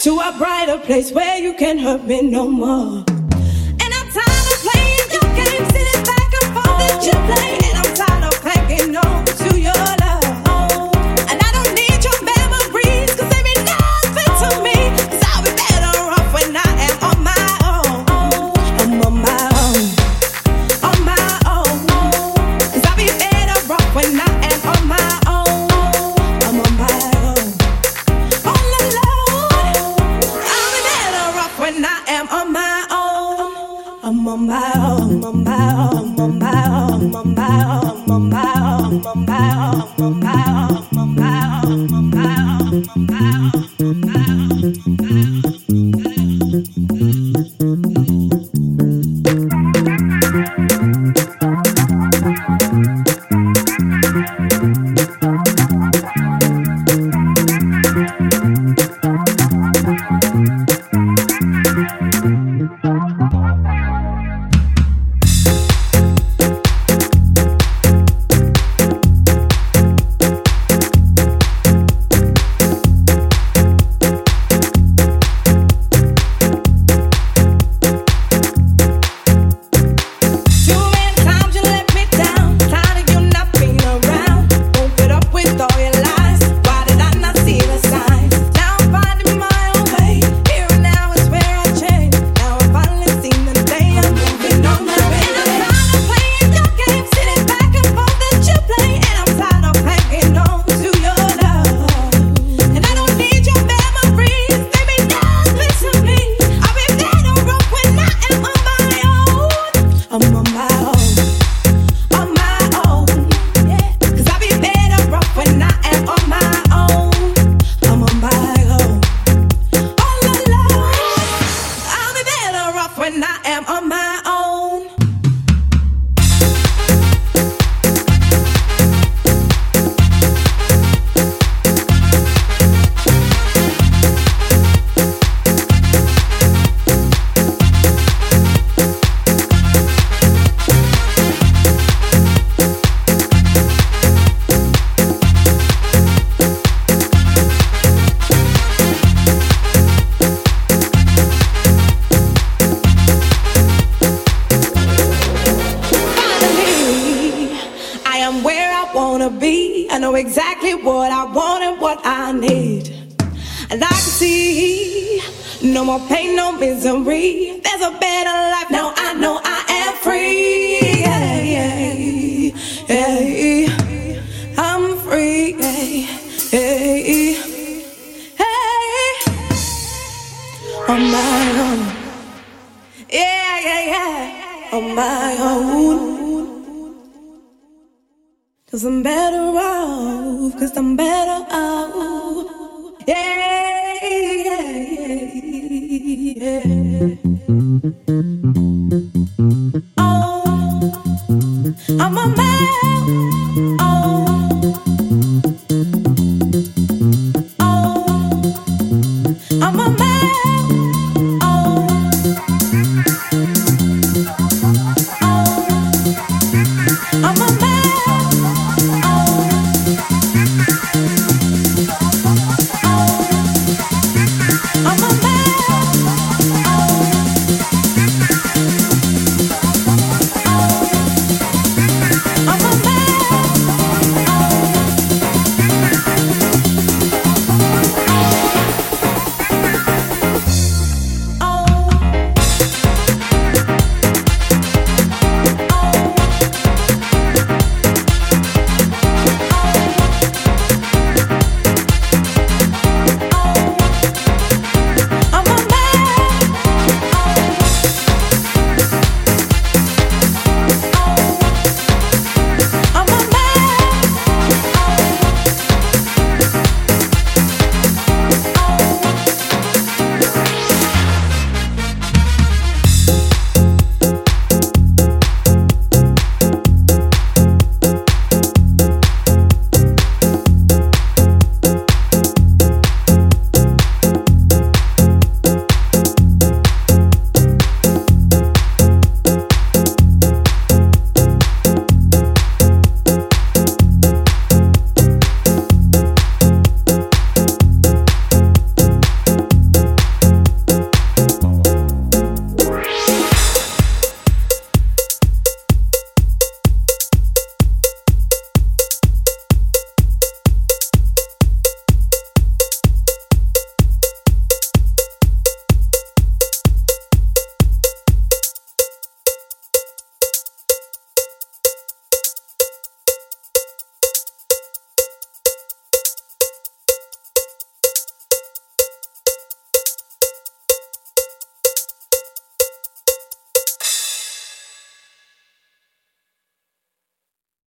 to a brighter place where you can hurt me no more. And I'm tired of playing your games, sitting back and forth that you play. Mumbai, wanna be. I know exactly what I want and what I need. And I can see no more pain, no misery. There's a better life now. I know I am free. Yeah, yeah, yeah. I'm free. Hey, On my own. Yeah, yeah, yeah. On my own. Cause I'm better off, cause I'm better off. Yeah, yeah, yeah, yeah. Oh, I'm a man.